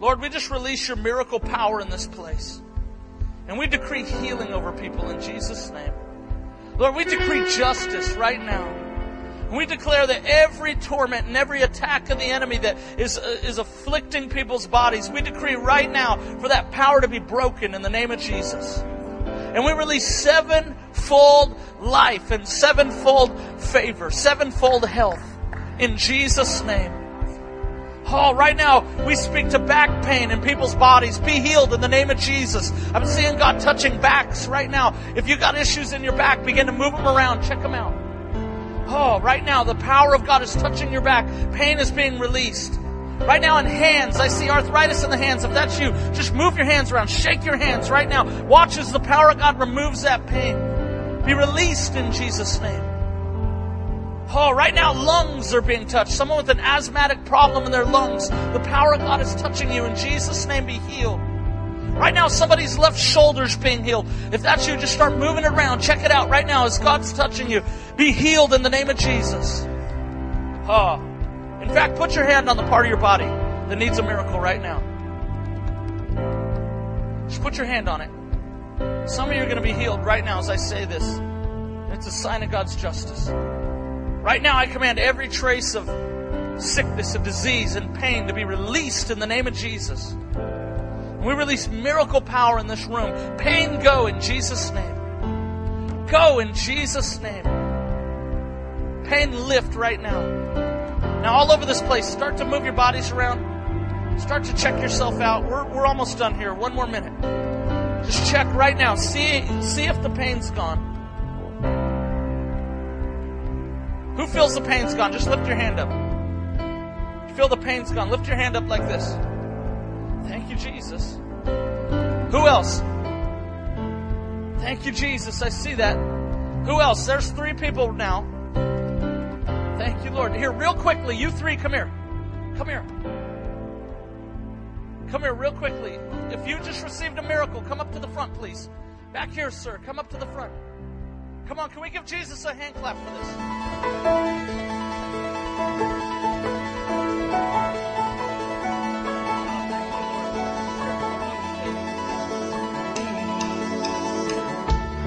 Lord, we just release your miracle power in this place. And we decree healing over people in Jesus' name. Lord, we decree justice right now. And we declare that every torment and every attack of the enemy that is, uh, is afflicting people's bodies, we decree right now for that power to be broken in the name of Jesus. And we release sevenfold life and sevenfold favor, sevenfold health in Jesus' name. Oh, right now we speak to back pain in people's bodies. Be healed in the name of Jesus. I'm seeing God touching backs right now. If you've got issues in your back, begin to move them around. Check them out. Oh, right now, the power of God is touching your back. Pain is being released. Right now in hands, I see arthritis in the hands. If that's you, just move your hands around. Shake your hands right now. Watch as the power of God removes that pain. Be released in Jesus' name. Oh, right now lungs are being touched. Someone with an asthmatic problem in their lungs. The power of God is touching you. In Jesus' name, be healed. Right now, somebody's left shoulder's being healed. If that's you, just start moving around. Check it out right now as God's touching you. Be healed in the name of Jesus. Oh. In fact, put your hand on the part of your body that needs a miracle right now. Just put your hand on it. Some of you are going to be healed right now as I say this. It's a sign of God's justice. Right now, I command every trace of sickness, of disease, and pain to be released in the name of Jesus. We release miracle power in this room. Pain go in Jesus' name. Go in Jesus' name. Pain lift right now. Now, all over this place, start to move your bodies around. Start to check yourself out. We're, we're almost done here. One more minute. Just check right now. See, see if the pain's gone. Who feels the pain's gone? Just lift your hand up. You feel the pain's gone. Lift your hand up like this. Thank you, Jesus. Who else? Thank you, Jesus. I see that. Who else? There's three people now. Thank you, Lord. Here, real quickly, you three, come here. Come here. Come here, real quickly. If you just received a miracle, come up to the front, please. Back here, sir. Come up to the front. Come on, can we give Jesus a hand clap for this?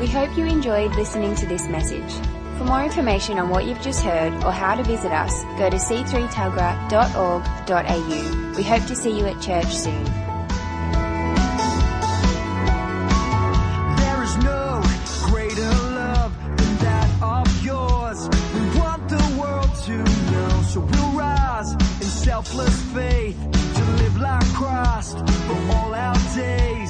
We hope you enjoyed listening to this message. For more information on what you've just heard or how to visit us, go to c3tuggerah.org.au. We hope to see you at church soon. Selfless faith to live like Christ for all our days.